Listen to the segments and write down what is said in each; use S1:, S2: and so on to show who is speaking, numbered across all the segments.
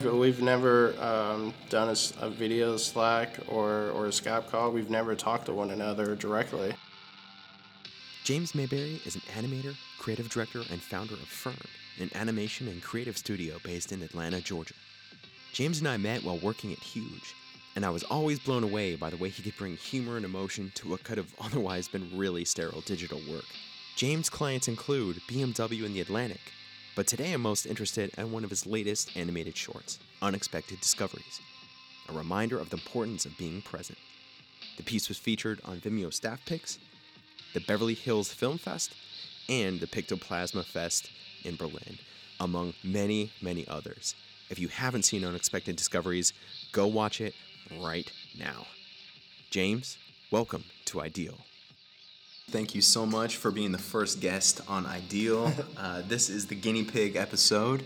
S1: We've never um, done a, a, video Slack or, or a Skype call. We've never talked to one another directly.
S2: James Mayberry is an animator, creative director, and founder of Fern, an animation and creative studio based in Atlanta, Georgia. James and I met while working at Huge, and I was always blown away by the way he could bring humor and emotion to what could have otherwise been really sterile digital work. James' clients include BMW and The Atlantic, but today I'm most interested in one of his latest animated shorts, Unexpected Discoveries, a reminder of the importance of being present. The piece was featured on Vimeo Staff Picks, the Beverly Hills Film Fest, and the Pictoplasma Fest in Berlin, among many, many others. If you haven't seen Unexpected Discoveries, go watch it right now. James, welcome to Ideal. Thank you so much for being the first guest on Ideal. Uh, this is the guinea pig episode.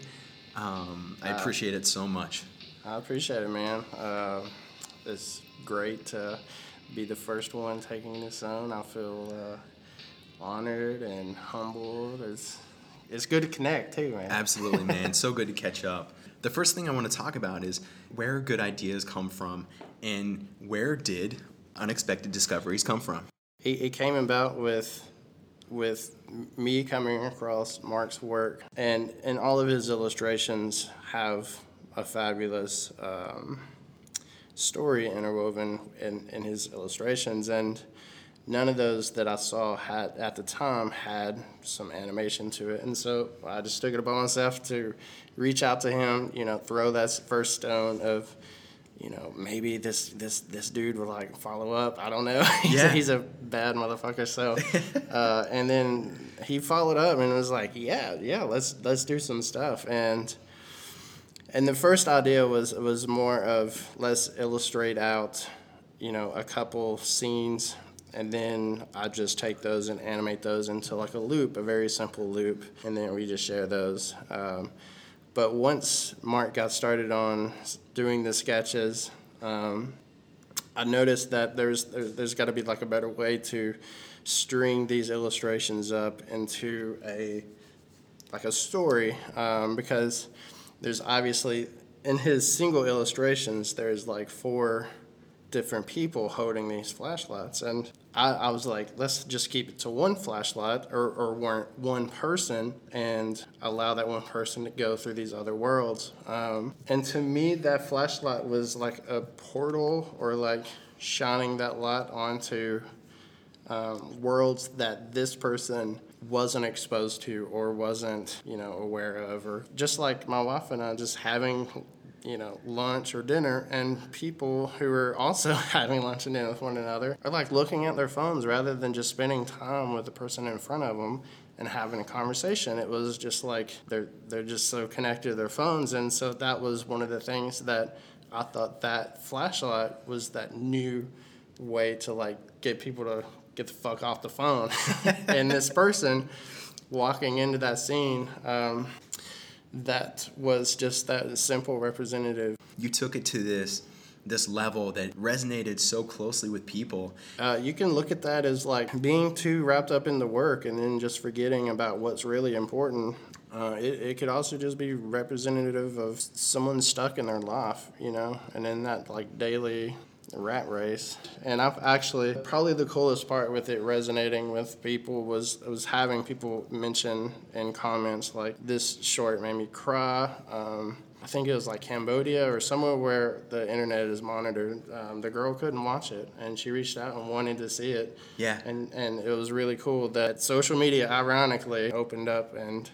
S2: Um, I uh, appreciate it so much.
S1: I appreciate it, man. Uh, it's great to be the first one taking this on. I feel uh, honored and humbled. It's it's good to connect too, man.
S2: Absolutely, man. so good to catch up. The first thing I want to talk about is where good ideas come from, and where did unexpected discoveries come from?
S1: It, it came about with with me coming across Mark's work, and and all of his illustrations have a fabulous um, story interwoven in, in his illustrations, and none of those that I saw had at the time had some animation to it, and so I just took it upon myself to reach out to him, you know, throw that first stone of you know, maybe this this this dude will like follow up. I don't know. he's, yeah. a, he's a bad motherfucker. So, uh, and then he followed up and was like, yeah, yeah, let's let's do some stuff. And and the first idea was was more of let's illustrate out, you know, a couple scenes, and then I just take those and animate those into like a loop, a very simple loop, and then we just share those. Um, but once Mark got started on doing the sketches, um, I noticed that there's there's, got to be like a better way to string these illustrations up into a like a story um, because there's obviously in his single illustrations there's like four different people holding these flashlights. And I, I, was like, let's just keep it to one flashlight or, or one, one person and allow that one person to go through these other worlds. Um, and to me, that flashlight was like a portal or like shining that light onto um, worlds that this person wasn't exposed to or wasn't, you know, aware of, or just like my wife and I, just having you know, lunch or dinner, and people who are also having lunch and dinner with one another are like looking at their phones rather than just spending time with the person in front of them and having a conversation. It was just like they're they're just so connected to their phones, and so that was one of the things that I thought that flashlight was that new way to like get people to get the fuck off the phone. and this person walking into that scene. Um, that was just that simple representative.
S2: You took it to this this level that resonated so closely with people.
S1: Uh, you can look at that as like being too wrapped up in the work and then just forgetting about what's really important. Uh, it, it could also just be representative of someone stuck in their life, you know, and in that like daily rat race. And I've actually probably the coolest part with it resonating with people was was having people mention in comments like this short made me cry. Um, I think it was like Cambodia or somewhere where the internet is monitored. Um, the girl couldn't watch it, and she reached out and wanted to see it.
S2: Yeah.
S1: And and it was really cool that social media, ironically, opened up and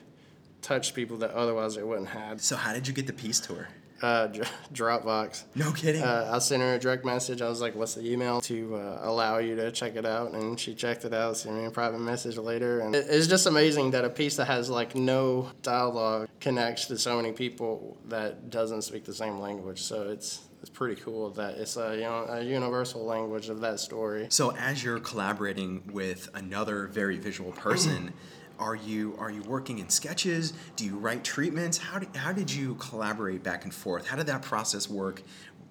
S1: touched people that otherwise it wouldn't have.
S2: So how did you get the piece to her?
S1: Uh, Dropbox.
S2: No kidding.
S1: Uh, I sent her a direct message. I was like, "What's the email to uh, allow you to check it out?" And she checked it out. Sent me a private message later, and it's just amazing that a piece that has like no dialogue connects to so many people that doesn't speak the same language. So it's it's pretty cool that it's a you know a universal language of that story.
S2: So as you're collaborating with another very visual person. Are you are you working in sketches? Do you write treatments? How did, how did you collaborate back and forth? How did that process work?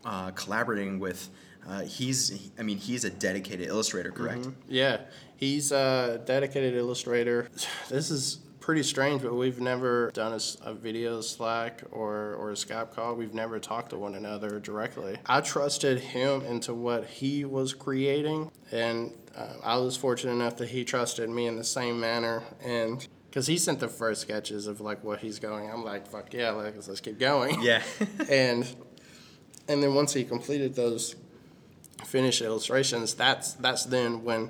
S2: Uh, collaborating with uh, he's I mean he's a dedicated illustrator, correct? Mm-hmm.
S1: Yeah, he's a dedicated illustrator. This is pretty strange, but we've never done a video Slack or, or a Skype call. We've never talked to one another directly. I trusted him into what he was creating, and uh, I was fortunate enough that he trusted me in the same manner. And because he sent the first sketches of like what he's going, I'm like, fuck yeah, let's, let's keep going.
S2: Yeah.
S1: and and then once he completed those finished illustrations, that's that's then when,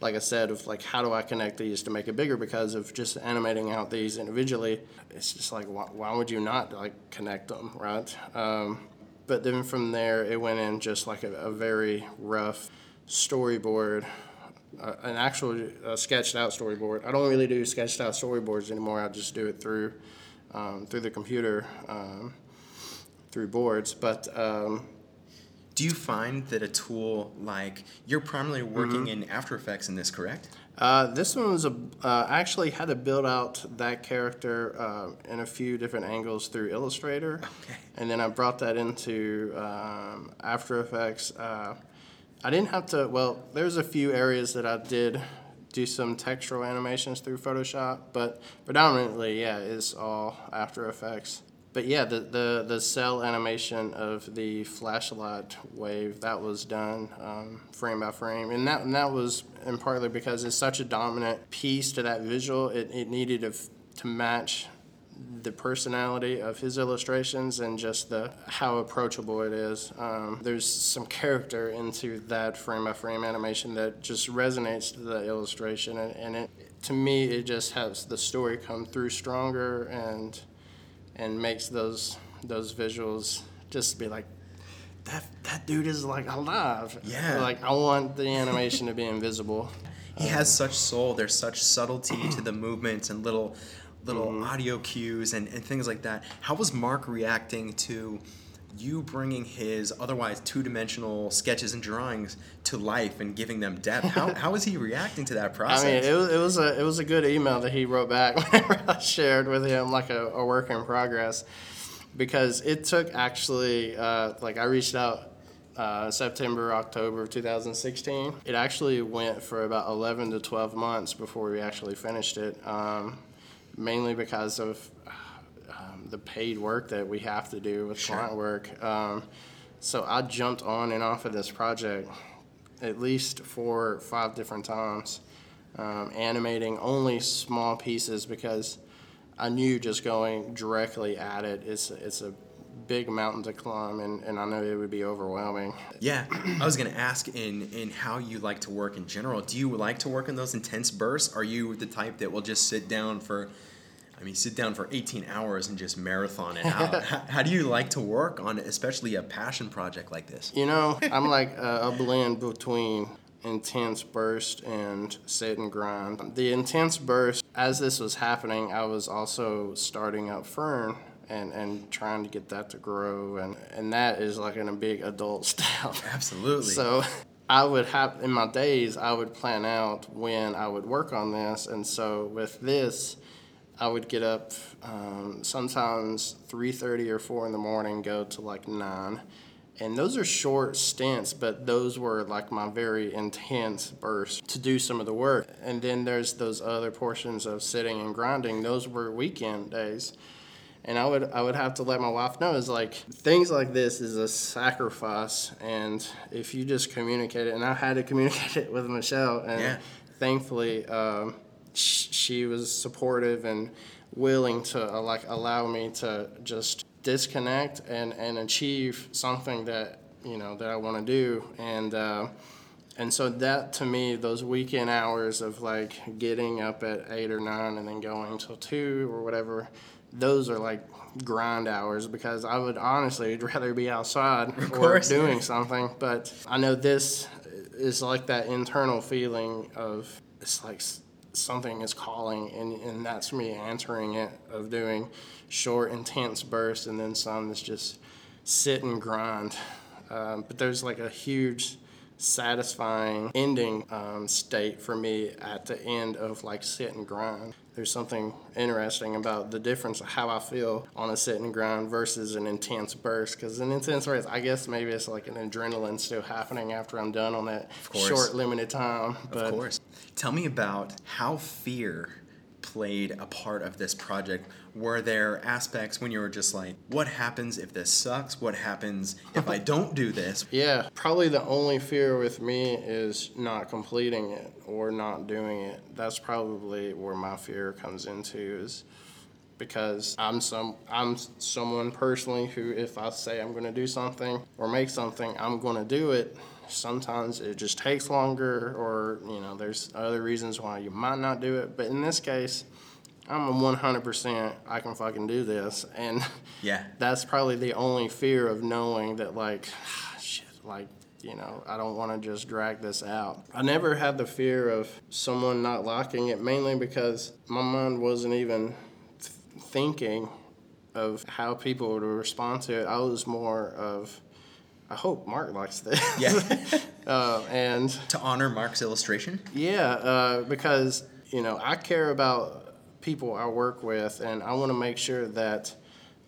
S1: like I said, of like how do I connect these to make it bigger? Because of just animating out these individually, it's just like why, why would you not like connect them, right? Um, but then from there, it went in just like a, a very rough storyboard. Uh, an actual uh, sketched out storyboard. I don't really do sketched out storyboards anymore. I just do it through um, through the computer, um, through boards. But um,
S2: Do you find that a tool like you're primarily working in After Effects in this, correct?
S1: Uh, this one was a uh, actually had to build out that character uh, in a few different angles through Illustrator,
S2: Okay.
S1: and then I brought that into um, After Effects. I didn't have to. Well, there's a few areas that I did do some textural animations through Photoshop, but predominantly, yeah, it's all After Effects. But yeah, the, the, the cel animation of the flashlight wave that was done um, frame by frame, and that and that was in partly because it's such a dominant piece to that visual. It, it needed to, to match the personality of his illustrations and just the how approachable it is. Um, there's some character into that frame by frame animation that just resonates to the illustration, and, and it to me it just has the story come through stronger and and makes those those visuals just be like that that dude is like alive.
S2: Yeah.
S1: Like I want the animation to be invisible.
S2: He has such soul. There's such subtlety to the movements and little little audio cues and, and things like that. How was Mark reacting to you bringing his otherwise two-dimensional sketches and drawings to life and giving them depth? How, how is he reacting to that process?
S1: I mean, it was, it was a it was a good email that he wrote back whenever I shared with him like a, a work in progress, because it took actually uh, like I reached out uh, September October of 2016. It actually went for about 11 to 12 months before we actually finished it, um, mainly because of um, the paid work that we have to do with
S2: Sure.
S1: client work. Um, so I jumped on and off of this project at least four, or five different times, um, animating only small pieces because I knew just going directly at it, it's, it's a big mountain to climb, and, and I know it would be overwhelming.
S2: Yeah, I was gonna ask in in how you like to work in general. Do you like to work in those intense bursts? Are you the type that will just sit down for, I mean, sit down for 18 hours and just marathon it out? how, how do you like to work on, especially a passion project like this?
S1: You know, I'm like a, a blend between intense burst and sit and grind. The intense burst, as this was happening, I was also starting up Fern and, and trying to get that to grow, and, and that is like in a big adult style.
S2: Absolutely.
S1: So I would have in my days I would plan out when I would work on this, and so with this, I would get up um, sometimes three thirty or four in the morning, go to like nine, and those are short stints, but those were like my very intense bursts to do some of the work. And then there's those other portions of sitting and grinding; those were weekend days and I would I would have to let my wife know is like things like this is a sacrifice, and if you just communicate it, and I had to communicate it with Michelle, and
S2: Yeah.
S1: thankfully um, sh- she was supportive and willing to uh, like allow me to just disconnect and and achieve something that you know that I want to do, and. Uh, and so that to me, those weekend hours of like getting up at eight or nine and then going till two or whatever, those are like grind hours because I would honestly rather be outside or doing something. But I know this is like that internal feeling of it's like something is calling, and, and that's me answering it of doing short, intense bursts and then some that's just sit and grind. Um, but there's like a huge satisfying ending um, state for me at the end of like sit and grind. There's something interesting about the difference of how I feel on a sit and grind versus an intense burst. Because an intense burst, I guess maybe it's like an adrenaline still happening after I'm done on that short limited time. But
S2: of course. Tell me about how fear played a part of this project? Were there aspects when you were just like, what happens if this sucks? What happens if I don't do this?
S1: Yeah, probably the only fear with me is not completing it or not doing it. That's probably where my fear comes into is because I'm some I'm someone personally who if I say I'm going to do something or make something, I'm going to do it. Sometimes it just takes longer or, you know, there's other reasons why you might not do it, but in this case, I'm a 100% I can fucking do this. And
S2: Yeah.
S1: that's probably the only fear of knowing that like shit like you know i don't want to just drag this out. I never had the fear of someone not liking it mainly because my mind wasn't even th- thinking of how people would respond to it. I was more of i hope mark likes this
S2: Yeah.
S1: uh, and
S2: to honor Mark's illustration?
S1: yeah, uh, because you know I care about people I work with, and I want to make sure that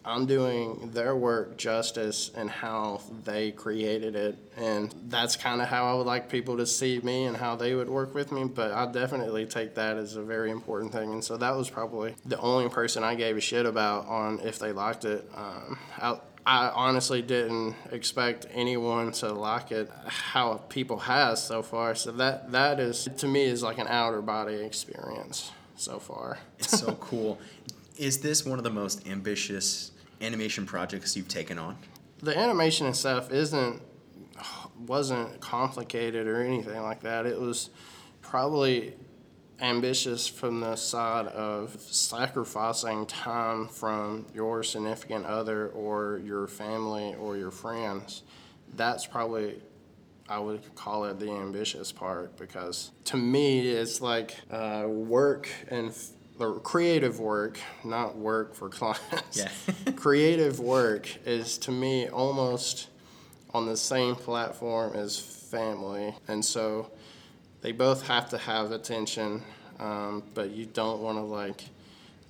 S1: I'm doing their work justice and how they created it, and that's kind of how I would like people to see me and how they would work with me. But I definitely take that as a very important thing, and so that was probably the only person I gave a shit about on if they liked it. Um, I, I honestly didn't expect anyone to like it how people has so far. So that that is to me is like an outer body experience so far.
S2: It's so cool. Is this one of the most ambitious animation projects you've taken on?
S1: The animation itself isn't wasn't complicated or anything like that. It was probably ambitious from the side of sacrificing time from your significant other or your family or your friends. That's probably I would call it the ambitious part because to me it's like uh, work and creative work, not work for clients.
S2: Yeah.
S1: creative work is to me almost on the same platform as family, and so they both have to have attention, um, but you don't want to like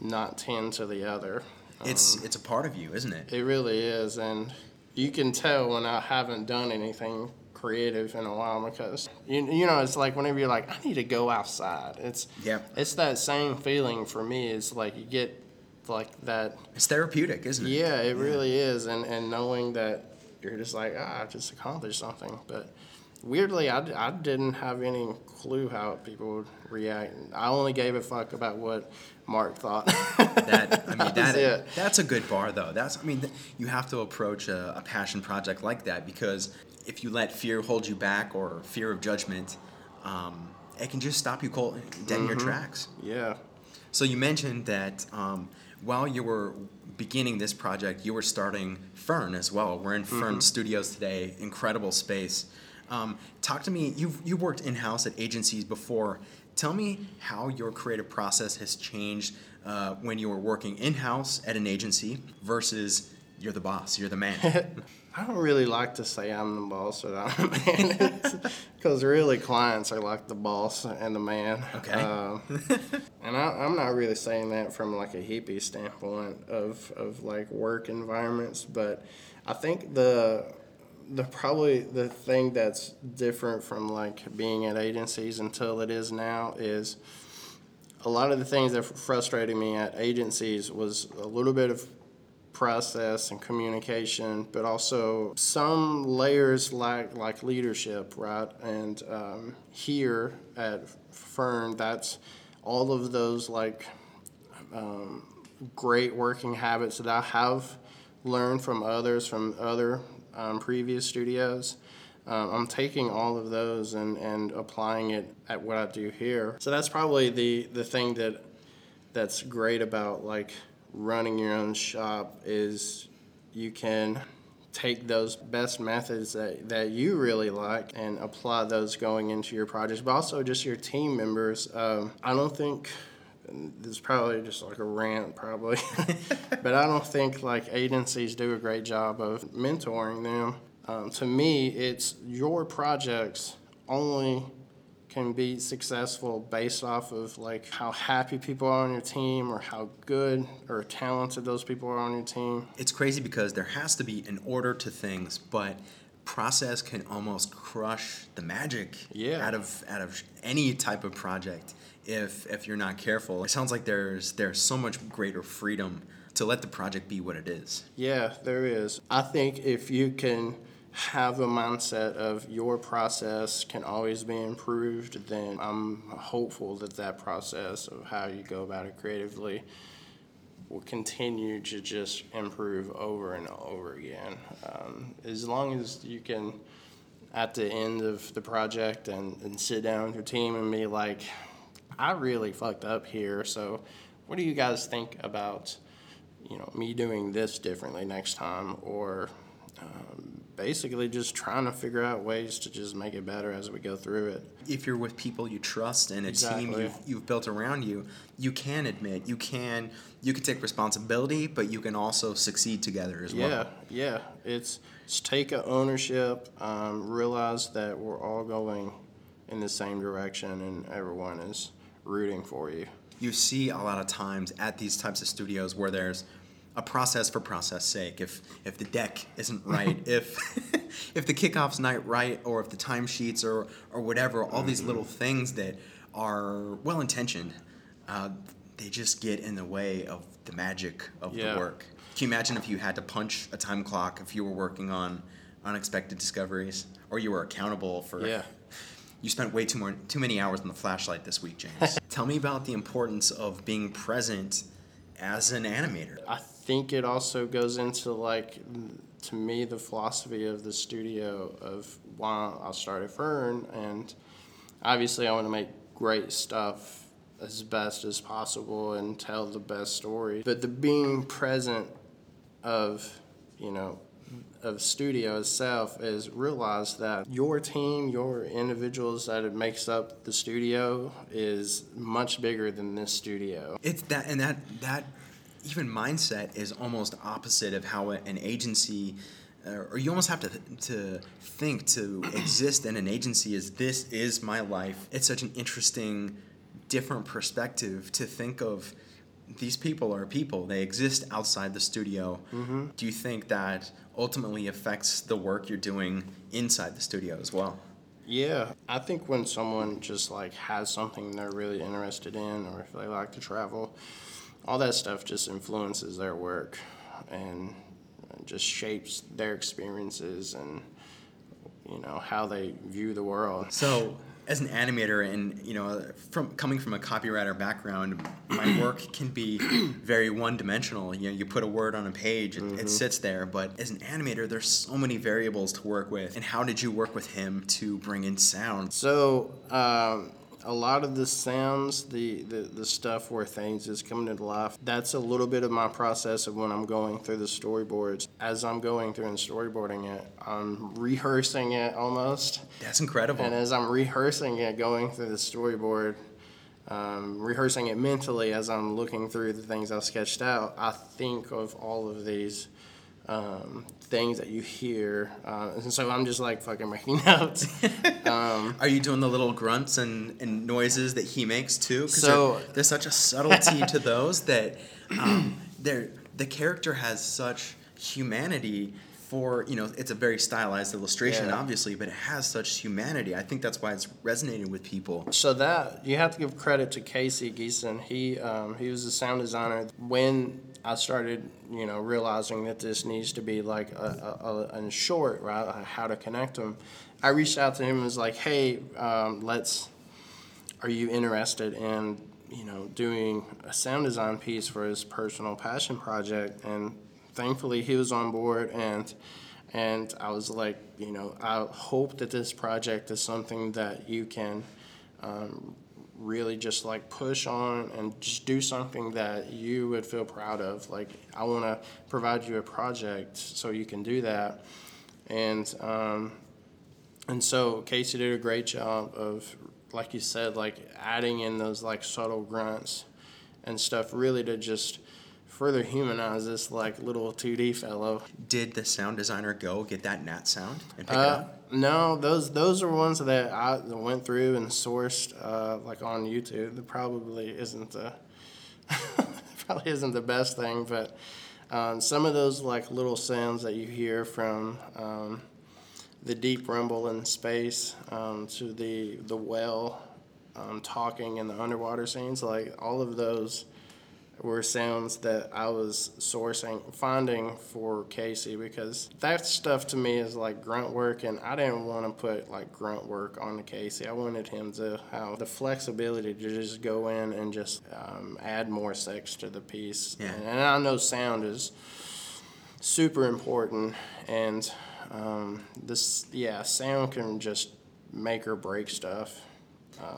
S1: not tend to the other.
S2: It's it's a part of you, isn't it?
S1: It really is, and you can tell when I haven't done anything creative in a while because you, you know it's like whenever you're like I need to go outside. It's
S2: Yeah.
S1: It's that same feeling for me. It's like you get like that.
S2: It's therapeutic, isn't it?
S1: Yeah, it really is, and and knowing that you're just like ah, I just accomplished something, but. Weirdly, I, I didn't have any clue how people would react. I only gave a fuck about what Mark thought.
S2: That I mean
S1: was
S2: that
S1: it.
S2: that's a good bar though. That's I mean th- you have to approach a, a passion project like that because if you let fear hold you back or fear of judgment, um, it can just stop you cold dead in your tracks.
S1: Yeah.
S2: So you mentioned that um, while you were beginning this project, you were starting Fern as well. We're in Fern Studios today, incredible space. Um, talk to me. You've you worked in house at agencies before. Tell me how your creative process has changed uh, when you were working in house at an agency versus you're the boss, you're the man.
S1: I don't really like to say I'm the boss or I'm the man, because really clients are like the boss and the man.
S2: Okay.
S1: Um, and I, I'm not really saying that from like a hippie standpoint of, of like work environments, but I think the the probably the thing that's different from like being at agencies until it is now is a lot of the things that frustrated me at agencies was a little bit of process and communication, but also some layers like like leadership, right? And um, here at Fern, that's all of those like um, great working habits that I have learned from others from other um, previous studios. Um, I'm taking all of those and, and applying it at what I do here. So that's probably the, the thing that that's great about like running your own shop is you can take those best methods that, that you really like and apply those going into your projects, but also just your team members. Um, I don't think and this is probably just like a rant, probably, but I don't think like agencies do a great job of mentoring them. Um, to me, it's your projects only can be successful based off of like how happy people are on your team or how good or talented those people are on your team.
S2: it's crazy because there has to be an order to things, but process can almost crush the magic
S1: Yeah.
S2: out of out of any type of project if if you're not careful. It sounds like there's there's so much greater freedom to let the project be what it is.
S1: Yeah, there is. I think if you can have a mindset of your process can always be improved, then I'm hopeful that that process of how you go about it creatively will continue to just improve over and over again. Um, as long as you can, at the end of the project, and, and sit down with your team and be like, I really fucked up here, so what do you guys think about? you know, me doing this differently next time, or um, basically just trying to figure out ways to just make it better as we go through it.
S2: If you're with people you trust and a team you've, you've built around you, you can admit, you can you can take responsibility, but you can also succeed together as
S1: Yeah,
S2: well.
S1: Yeah, yeah. It's, it's take a ownership, um, realize that we're all going in the same direction, and everyone is rooting for you.
S2: you see a lot of times at these types of studios where there's a process for process sake. If if the deck isn't right, if if the kickoff's not right, or if the timesheets or or whatever, all these little things that are well intentioned, uh, they just get in the way of the magic of
S1: Yeah.
S2: the work. Can you imagine if you had to punch a time clock if you were working on unexpected discoveries, or you were accountable for
S1: Yeah.
S2: you spent way too more too many hours on the flashlight this week, James. Tell me about the importance of being present as an animator.
S1: I think it also goes into like to me the philosophy of the studio of why I started Fern. And obviously I want to make great stuff as best as possible and tell the best story. But the being present of you know of studio itself is realize that your team your individuals that it makes up the studio is much bigger than this studio.
S2: It's that and that that even mindset is almost opposite of how an agency uh, or you almost have to to think to exist in an agency is this is my life. It's such an interesting different perspective to think of these people are people. They exist outside the studio. Do you think that ultimately affects the work you're doing inside the studio as well?
S1: Yeah, I think when someone just like has something they're really interested in, or if they like to travel, all that stuff just influences their work and just shapes their experiences and you know how they view the world.
S2: So, as an animator, and you know, from coming from a copywriter background, my work can be very one-dimensional. You know, you put a word on a page, it, it sits there. But as an animator, there's so many variables to work with. And how did you work with him to bring in sound?
S1: So um, a lot of the sounds, the, the the stuff where things is coming to life, that's a little bit of my process of when I'm going through the storyboards. As I'm going through and storyboarding it, I'm rehearsing it almost.
S2: That's incredible.
S1: And as I'm rehearsing it, going through the storyboard, um, rehearsing it mentally as I'm looking through the things I've sketched out, I think of all of these um, things that you hear. Uh, and so I'm just like fucking making notes. um,
S2: Are you doing the little grunts and, and noises that he makes too? 'Cause
S1: So-
S2: there- there's such a subtlety to those that um, the character has such humanity for you know it's a very stylized illustration
S1: Yeah.
S2: obviously but it has such humanity i think that's why it's resonating with people
S1: So that you have to give credit to Casey Geeson. He um, he was a sound designer when I started, you know, realizing that this needs to be like a, a, a, a short, right? How to connect them. I reached out to him and was like, hey, um, let's. Are you interested in you know doing a sound design piece for his personal passion project? And thankfully, he was on board and. And I was like, you know, I hope that this project is something that you can um, really just like push on and just do something that you would feel proud of. Like, I want to provide you a project so you can do that. And, um, and so Casey did a great job of, like you said, like adding in those like subtle grunts and stuff really to just further humanize this like little 2D fellow.
S2: did the sound designer go get that nat sound and pick it
S1: Uh,
S2: up
S1: no, those those are ones that I went through and sourced uh, like on YouTube. That probably isn't the probably isn't the best thing, but um, some of those like little sounds that you hear from um, the deep rumble in space um, to the the whale um, talking in the underwater scenes. Like all of those were sounds that I was sourcing, finding for Casey because that stuff to me is like grunt work, and I didn't want to put like grunt work on the Casey. I wanted him to have the flexibility to just go in and just um, add more sex to the piece.
S2: Yeah.
S1: And, and I know sound is super important, and um, this yeah, sound can just make or break stuff.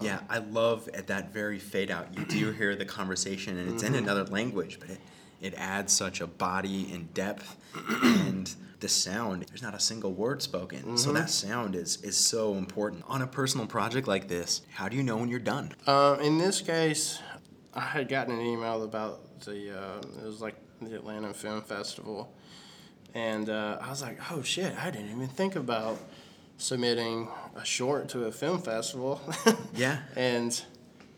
S2: Yeah, I love at that very fade out. You do hear the conversation, and it's in another language, but it, it adds such a body and depth, and the sound. There's not a single word spoken, so that sound is is so important on a personal project like this. How do you know when you're done?
S1: Um, in this case, I had gotten an email about the uh, it was like the Atlanta Film Festival, and uh, I was like, oh shit, I didn't even think about submitting a short to a film festival.
S2: Yeah.
S1: and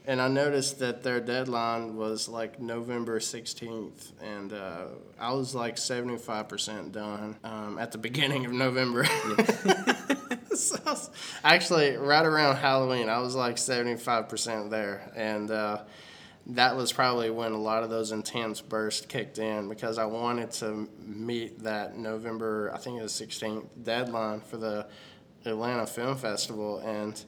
S1: and I noticed that their deadline was like November 16th, and uh, I was like 75% done um, at the beginning of November. so was- actually, right around Halloween, I was like 75% there. And uh, that was probably when a lot of those intense bursts kicked in because I wanted to meet that November, I think it was 16th deadline for the Atlanta Film Festival. And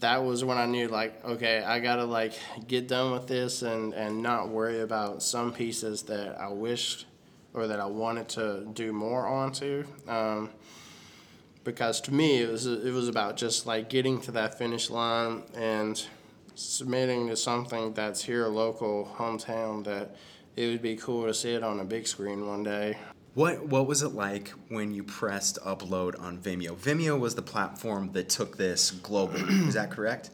S1: that was when I knew like okay I gotta like get done with this and and not worry about some pieces that I wished or that I wanted to do more onto um, because to me it was it was about just like getting to that finish line and submitting to something that's here local hometown that it would be cool to see it on a big screen one day
S2: What what was it like when you pressed upload on Vimeo? Vimeo was the platform that took this global. is that correct?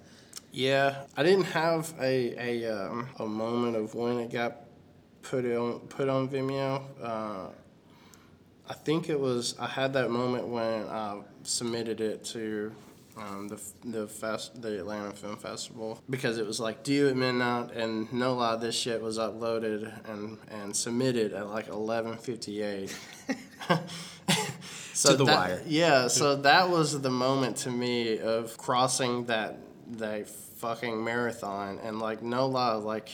S1: Yeah, I didn't have a a, um, a moment of when it got put on put on Vimeo. Uh, I think it was I had that moment when I submitted it to um, the the fest the Atlanta Film Festival because it was like due at midnight and no lie this shit was uploaded and and submitted at like eleven fifty eight.
S2: To the
S1: that,
S2: wire.
S1: Yeah, so that was the moment to me of crossing that that fucking marathon and like no lie, like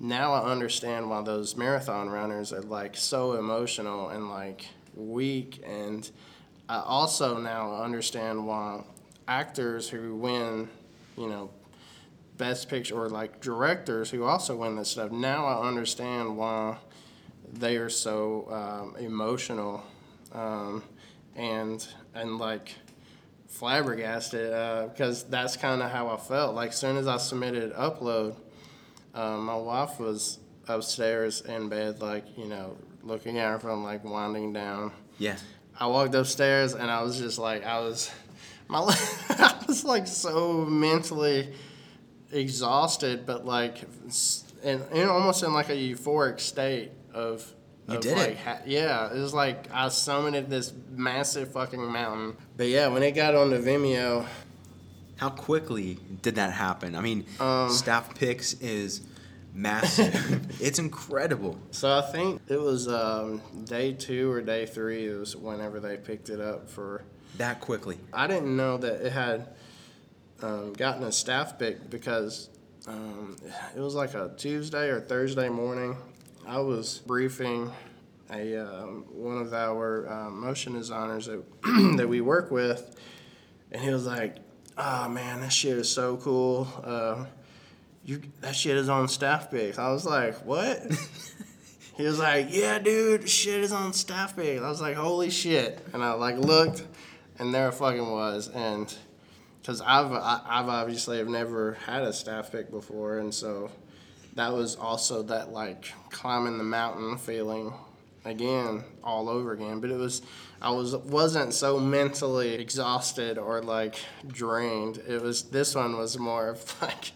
S1: now I understand why those marathon runners are like so emotional and like weak and I also now understand why actors who win, you know, best picture or like directors who also win this stuff. Now I understand why they are so um, emotional um, and and like flabbergasted uh, because that's kind of how I felt. Like soon as I submitted upload, um, my wife was upstairs in bed, like you know, looking at her from like winding down.
S2: Yeah.
S1: I walked upstairs and I was just like I was my I was like so mentally exhausted, but like and, and almost in like a euphoric state of.
S2: You
S1: of,
S2: did it.
S1: ha- yeah, it was like I summited this massive fucking mountain. But yeah, when it got on the Vimeo,
S2: How quickly did that happen? I mean,
S1: Um,
S2: Staff Picks is massive. it's incredible.
S1: So I think it was um, day two or day three. It was whenever they picked it up for.
S2: That quickly.
S1: I didn't know that it had um, gotten a staff pick because um, it was like a Tuesday or Thursday morning. I was briefing a um, one of our uh, motion designers that that we work with, and he was like, "Oh man, that shit is so cool." Uh, you that shit is on staff picks. I was like, what? he was like, yeah, dude, shit is on staff picks. I was like, holy shit. And I like looked, and there it fucking was. And because I've I've obviously have never had a staff pick before, and so that was also that like climbing the mountain feeling again all over again. But it was I was wasn't so mentally exhausted or like drained. It was this one was more of like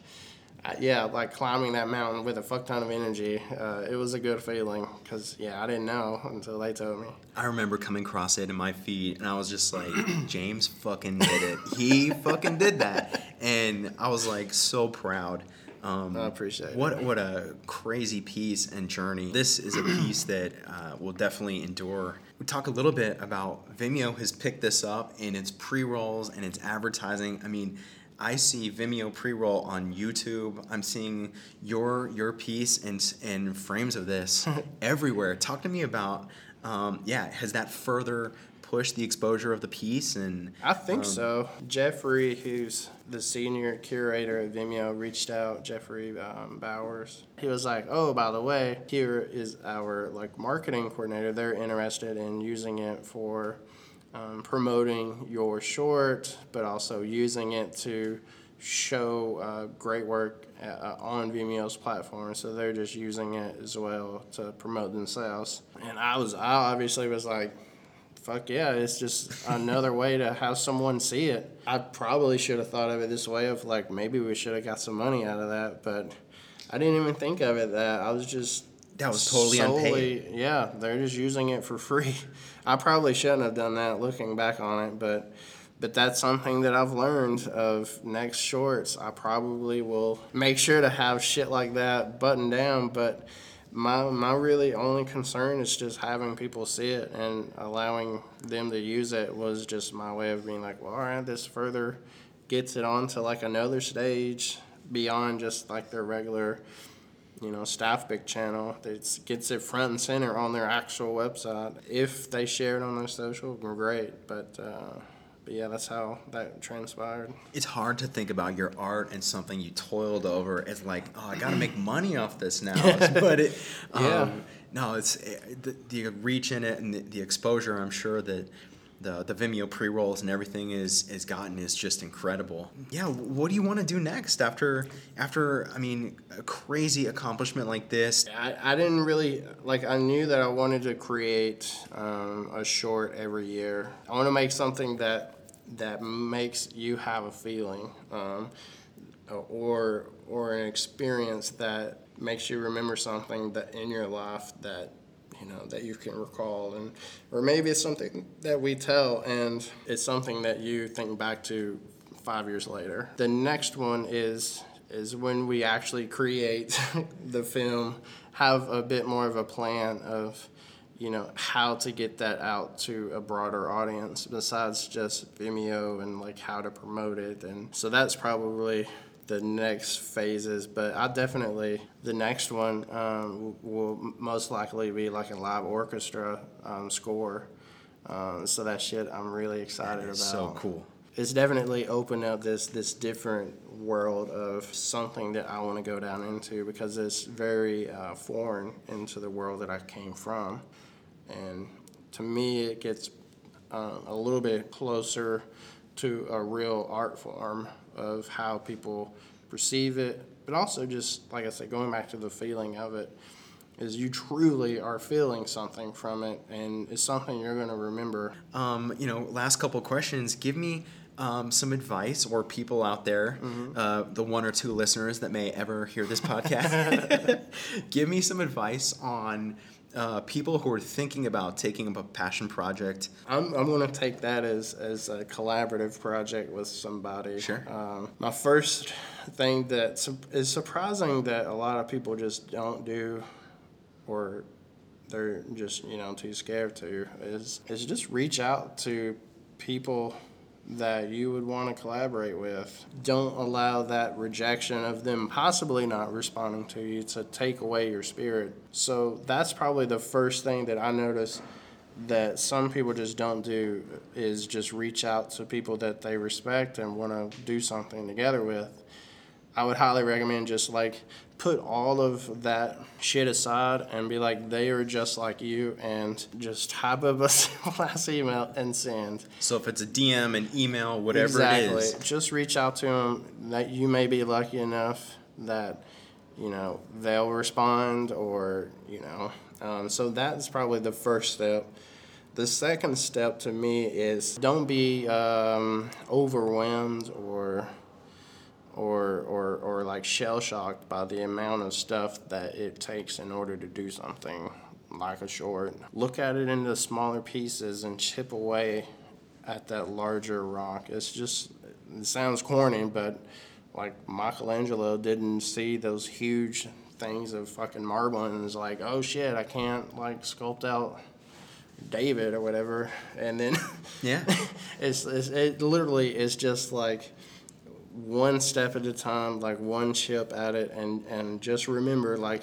S1: yeah, like climbing that mountain with a fuck ton of energy. Uh, it was a good feeling because yeah, I didn't know until they told me.
S2: I remember coming across it in my feed, and I was just like, James fucking did it. He fucking did that. And I was like so proud Um,
S1: I appreciate it.
S2: what what a crazy piece and journey. This is a piece that uh, will definitely endure. We talk a little bit about Vimeo has picked this up in its pre rolls and its advertising. I mean. I see Vimeo pre-roll on YouTube. I'm seeing your your piece and and frames of this everywhere. Talk to me about um, yeah. Has that further pushed the exposure of the piece and
S1: I think
S2: um,
S1: so. Jeffrey, who's the senior curator at Vimeo, reached out. Jeffrey um, Bowers. He was like, "Oh, by the way, here is our like marketing coordinator. They're interested in using it for um, promoting your short, but also using it to show uh, great work uh, on Vimeo's platform. So they're just using it as well to promote themselves. And I was, I obviously was like, fuck yeah, it's just another way to have someone see it. I probably should have thought of it this way of like maybe we should have got some money out of that, but I didn't even think of it that. I was just
S2: That was totally unpaid.
S1: Yeah, they're just using it for free. I probably shouldn't have done that looking back on it, but but that's something that I've learned of next shorts. I probably will make sure to have shit like that buttoned down, but my my really only concern is just having people see it and allowing them to use it was just my way of being like, well, all right, this further gets it onto like another stage beyond just like their regular, you know, staff pick channel. It gets it front and center on their actual website. If they share it on their social, great. But uh, but yeah, that's how that transpired.
S2: it's hard to think about your art and something you toiled over as like, oh, I got to make money off this now. but it,
S1: Yeah.
S2: um, no, it's eh, the, the reach in it and the, the exposure. I'm sure that the the Vimeo pre rolls and everything is is gotten is just incredible. Yeah, what do you want to do next after after I mean a crazy accomplishment like this?
S1: I, I didn't really like I knew that I wanted to create um, a short every year. I want to make something that that makes you have a feeling um, or or an experience that makes you remember something that in your life that you know that you can recall and or maybe it's something that we tell and it's something that you think back to five years later. The next one is is when we actually create the film have a bit more of a plan of you know how to get that out to a broader audience besides just Vimeo and like how to promote it and so that's probably the next phases but I definitely the next one um, will most likely be like a live orchestra um, score. Um, so that shit I'm really excited about
S2: It's so cool.
S1: it's definitely opened up this this different world of something that I want to go down into because it's very uh, foreign into the world that I came from, and to me it gets uh, a little bit closer to a real art form of how people perceive it, but also just like I said, going back to the feeling of it. Is you truly are feeling something from it, and it's something you're going to remember
S2: Um, you know, last couple questions. Give me um, some advice, or people out there, uh, the one or two listeners that may ever hear this podcast. Give me some advice on uh, people who are thinking about taking up a passion project.
S1: I'm, I'm going to take that as, as a collaborative project with somebody.
S2: Sure.
S1: Um, my first thing that su- is surprising that a lot of people just don't do or they're just, you know, too scared to is, is just reach out to people that you would want to collaborate with. Don't allow that rejection of them possibly not responding to you to take away your spirit. So that's probably the first thing that I notice that some people just don't do is just reach out to people that they respect and want to do something together with. I would highly recommend just like put all of that shit aside and be like they are just like you and just type up a ass email and send.
S2: So if it's a DM, an email, whatever
S1: exactly.
S2: it is.
S1: Just reach out to them. That you may be lucky enough that you know they'll respond, or you know. Um, so that's probably the first step. The second step to me is don't be um, overwhelmed or or or or like shell shocked by the amount of stuff that it takes in order to do something like a short. Look at it into smaller pieces and chip away at that larger rock. It's just it sounds corny, but like Michelangelo didn't see those huge things of fucking marble and was like, oh shit, I can't like sculpt out David or whatever. And then
S2: Yeah.
S1: it's, it's it literally is just like one step at a time, like one chip at it, and and just remember like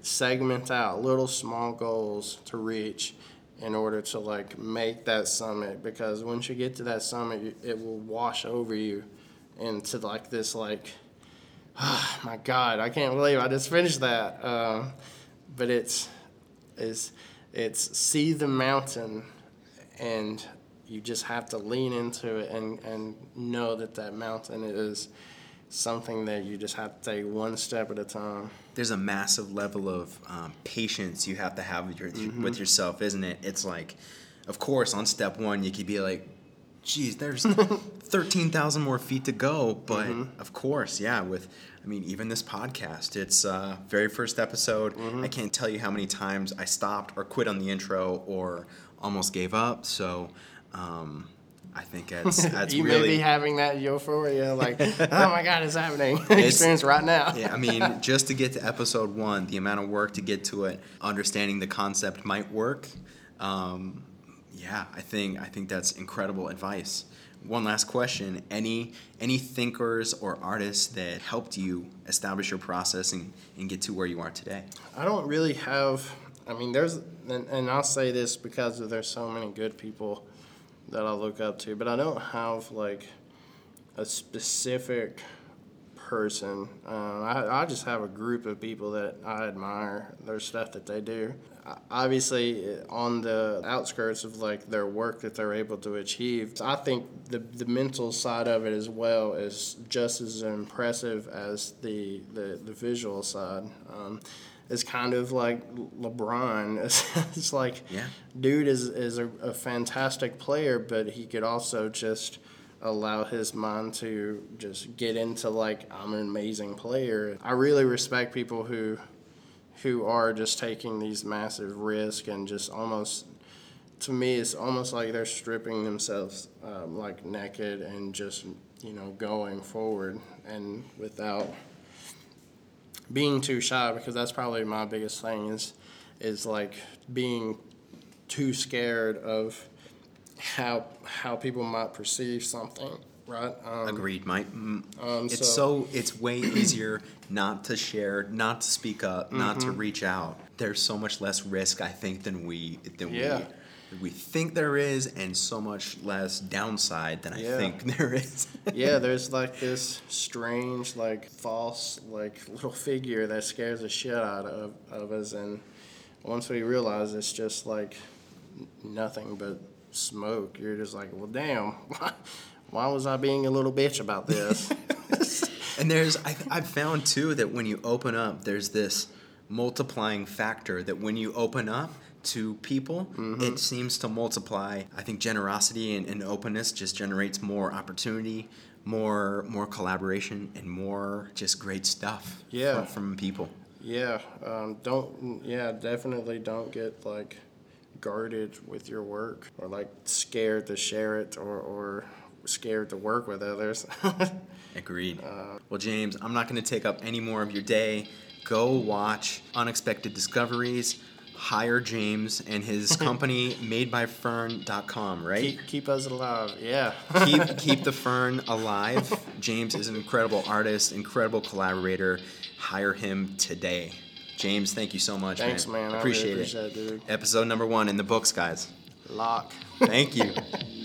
S1: segment out little small goals to reach in order to like make that summit because once you get to that summit it will wash over you into like this like oh my god i can't believe i just finished that. Uh, but it's it's it's see the mountain and you just have to lean into it and, and know that that mountain is something that you just have to take one step at a time
S2: There's a massive level of um, patience you have to have with, your, with yourself, isn't it? It's like, of course, on step one, you could be like, geez, there's 13,000 more feet to go. But of course, yeah, with, I mean, even this podcast, it's uh, very first episode. I can't tell you how many times I stopped or quit on the intro or almost gave up. So, um, I think that's, that's really
S1: you
S2: really.
S1: may be having that euphoria, like, oh my God, it's happening. Experience right now.
S2: yeah, I mean, just to get to episode one, the amount of work to get to it, understanding the concept might work. Um, yeah, I think I think that's incredible advice. One last question: any any thinkers or artists that helped you establish your process and, and get to where you are today?
S1: I don't really have. I mean, there's, and, and I'll say this because there's so many good people that I look up to, but I don't have like a specific person. Um, I, I just have a group of people that I admire their stuff that they do. Obviously, on the outskirts of like their work that they're able to achieve, I think the the mental side of it as well is just as impressive as the the, the visual side. Um, it's kind of like LeBron. It's, it's like,
S2: Yeah.
S1: dude is is a, a fantastic player, but he could also just allow his mind to just get into like I'm an amazing player. I really respect people who who are just taking these massive risks and just almost to me it's almost like they're stripping themselves um, like naked and just you know going forward and without being too shy because that's probably my biggest thing is is like being too scared of how how people might perceive something right um,
S2: Agreed, Mike.
S1: Um,
S2: it's
S1: so-
S2: so it's way easier not to share, not to speak up, not
S1: Mm-hmm.
S2: to reach out. There's so much less risk, I think, than we than
S1: Yeah.
S2: we we think there is, and so much less downside than I think there is.
S1: yeah, there's like this strange, like false, like little figure that scares the shit out of, of us, and once we realize it's just like nothing but smoke, you're just like, well, damn, why was I being a little bitch about this?
S2: And there's I, I've found too that when you open up, there's this multiplying factor that when you open up to people, it seems to multiply. I think generosity and, and openness just generates more opportunity, more more collaboration, and more just great stuff.
S1: Yeah.
S2: from, people.
S1: yeah, um, don't, yeah, definitely don't get like guarded with your work or like scared to share it or, or scared to work with others.
S2: Agreed. well, James, I'm not going to take up any more of your day. Go watch Unexpected Discoveries. Hire James and his company, madebyfern.com, right?
S1: keep, keep us alive, yeah.
S2: keep keep the fern alive. James is an incredible artist, incredible collaborator. Hire him today. James, thank you so much,
S1: Thanks,
S2: man.
S1: man. I
S2: Appreciate,
S1: really appreciate
S2: it.
S1: it.
S2: Episode number one in the books, guys.
S1: Lock.
S2: Thank you.